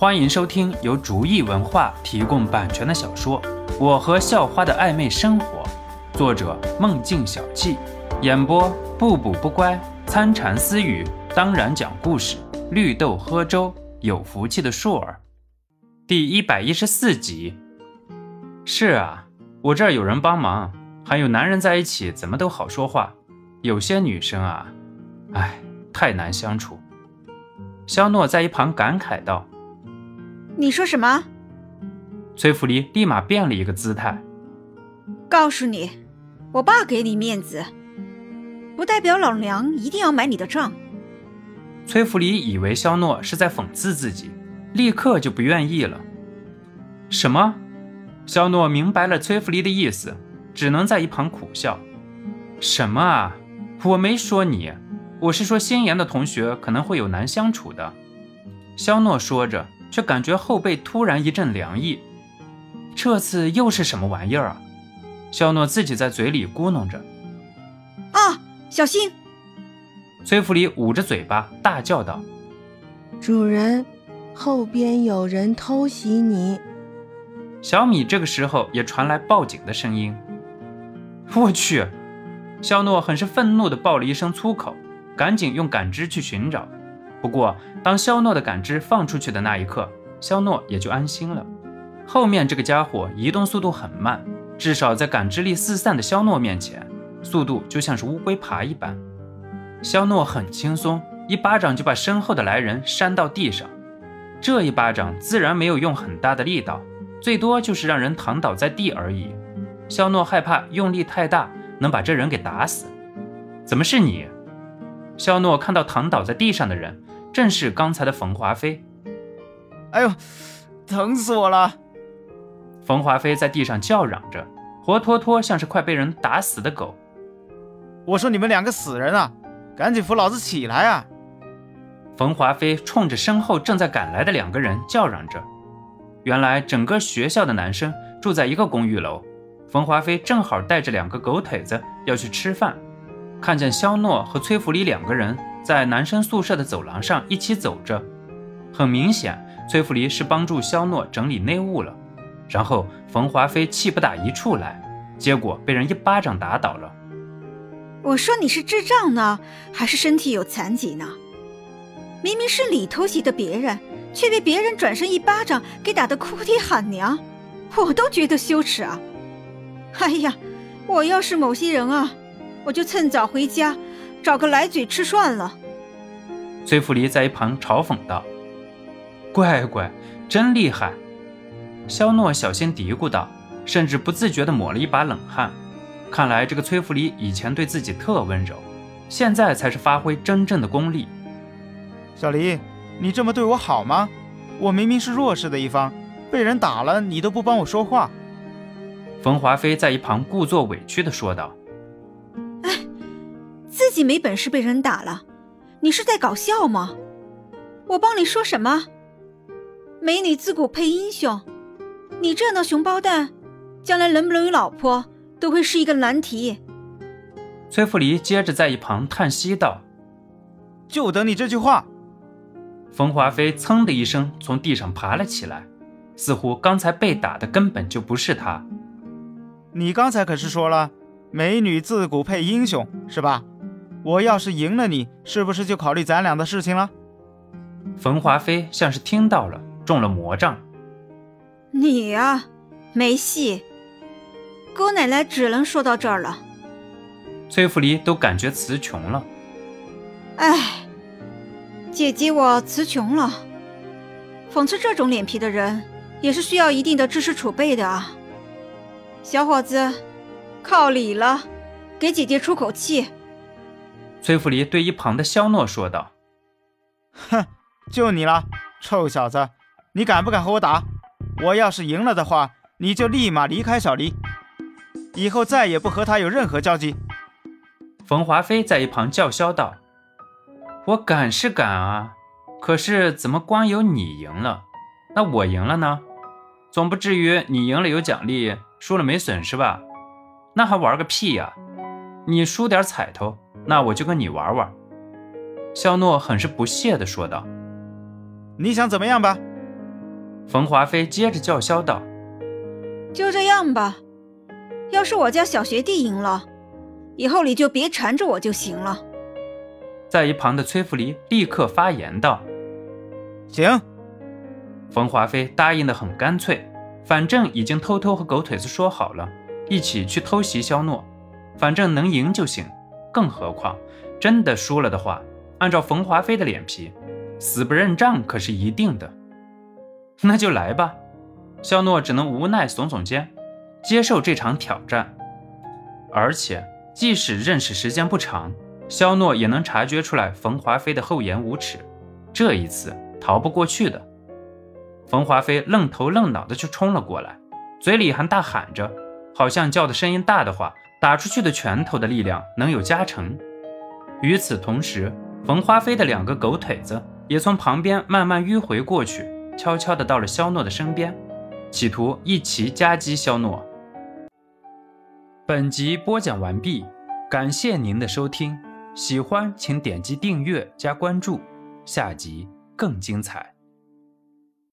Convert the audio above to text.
欢迎收听由竹意文化提供版权的小说《我和校花的暧昧生活》，作者梦境小憩，演播不补不乖、参禅私语，当然讲故事，绿豆喝粥，有福气的硕儿，第一百一十四集。是啊，我这儿有人帮忙，还有男人在一起，怎么都好说话。有些女生啊，唉，太难相处。肖诺在一旁感慨道。你说什么？崔福离立马变了一个姿态。告诉你，我爸给你面子，不代表老娘一定要买你的账。崔福离以为肖诺是在讽刺自己，立刻就不愿意了。什么？肖诺明白了崔福离的意思，只能在一旁苦笑。什么啊？我没说你，我是说心妍的同学可能会有难相处的。肖诺说着。却感觉后背突然一阵凉意，这次又是什么玩意儿啊？肖诺自己在嘴里咕哝着：“啊，小心！”崔福礼捂着嘴巴大叫道：“主人，后边有人偷袭你！”小米这个时候也传来报警的声音。我去！肖诺很是愤怒地爆了一声粗口，赶紧用感知去寻找。不过，当肖诺的感知放出去的那一刻，肖诺也就安心了。后面这个家伙移动速度很慢，至少在感知力四散的肖诺面前，速度就像是乌龟爬一般。肖诺很轻松，一巴掌就把身后的来人扇到地上。这一巴掌自然没有用很大的力道，最多就是让人躺倒在地而已。肖诺害怕用力太大能把这人给打死。怎么是你？肖诺看到躺倒在地上的人。正是刚才的冯华飞。哎呦，疼死我了！冯华飞在地上叫嚷着，活脱脱像是快被人打死的狗。我说你们两个死人啊，赶紧扶老子起来啊！冯华飞冲着身后正在赶来的两个人叫嚷着。原来整个学校的男生住在一个公寓楼，冯华飞正好带着两个狗腿子要去吃饭，看见肖诺和崔福礼两个人。在男生宿舍的走廊上一起走着，很明显，崔福离是帮助肖诺整理内务了。然后冯华飞气不打一处来，结果被人一巴掌打倒了。我说你是智障呢，还是身体有残疾呢？明明是你偷袭的别人，却被别人转身一巴掌给打得哭爹喊娘，我都觉得羞耻啊！哎呀，我要是某些人啊，我就趁早回家。找个来嘴吃算了。崔福离在一旁嘲讽道：“乖乖，真厉害。”肖诺小心嘀咕道，甚至不自觉地抹了一把冷汗。看来这个崔福离以前对自己特温柔，现在才是发挥真正的功力。小黎，你这么对我好吗？我明明是弱势的一方，被人打了，你都不帮我说话。冯华飞在一旁故作委屈地说道。自己没本事被人打了，你是在搞笑吗？我帮你说什么？美女自古配英雄，你这样的熊包蛋，将来能不能有老婆都会是一个难题。崔福离接着在一旁叹息道：“就等你这句话。”冯华飞噌的一声从地上爬了起来，似乎刚才被打的根本就不是他。你刚才可是说了，美女自古配英雄，是吧？我要是赢了你，是不是就考虑咱俩的事情了？冯华飞像是听到了，中了魔杖。你呀，没戏。姑奶奶只能说到这儿了。崔福离都感觉词穷了。哎，姐姐我词穷了。讽刺这种脸皮的人，也是需要一定的知识储备的啊。小伙子，靠你了，给姐姐出口气。崔福离对一旁的肖诺说道：“哼，就你了，臭小子，你敢不敢和我打？我要是赢了的话，你就立马离开小黎，以后再也不和他有任何交集。”冯华飞在一旁叫嚣道：“我敢是敢啊，可是怎么光有你赢了，那我赢了呢？总不至于你赢了有奖励，输了没损失吧？那还玩个屁呀！你输点彩头。”那我就跟你玩玩。”肖诺很是不屑地说道。“你想怎么样吧？冯华飞接着叫嚣道：“就这样吧，要是我家小学弟赢了，以后你就别缠着我就行了。”在一旁的崔福离立刻发言道：“行。”冯华飞答应的很干脆，反正已经偷偷和狗腿子说好了，一起去偷袭肖诺，反正能赢就行。更何况真的输了的话，按照冯华飞的脸皮，死不认账可是一定的。那就来吧，肖诺只能无奈耸耸肩，接受这场挑战。而且，即使认识时间不长，肖诺也能察觉出来冯华飞的厚颜无耻，这一次逃不过去的。冯华飞愣头愣脑的就冲了过来，嘴里还大喊着，好像叫的声音大的话，打出去的拳头的力量能有加成。与此同时，冯花飞的两个狗腿子也从旁边慢慢迂回过去。悄悄地到了肖诺的身边，企图一齐夹击肖诺。本集播讲完毕，感谢您的收听，喜欢请点击订阅加关注，下集更精彩。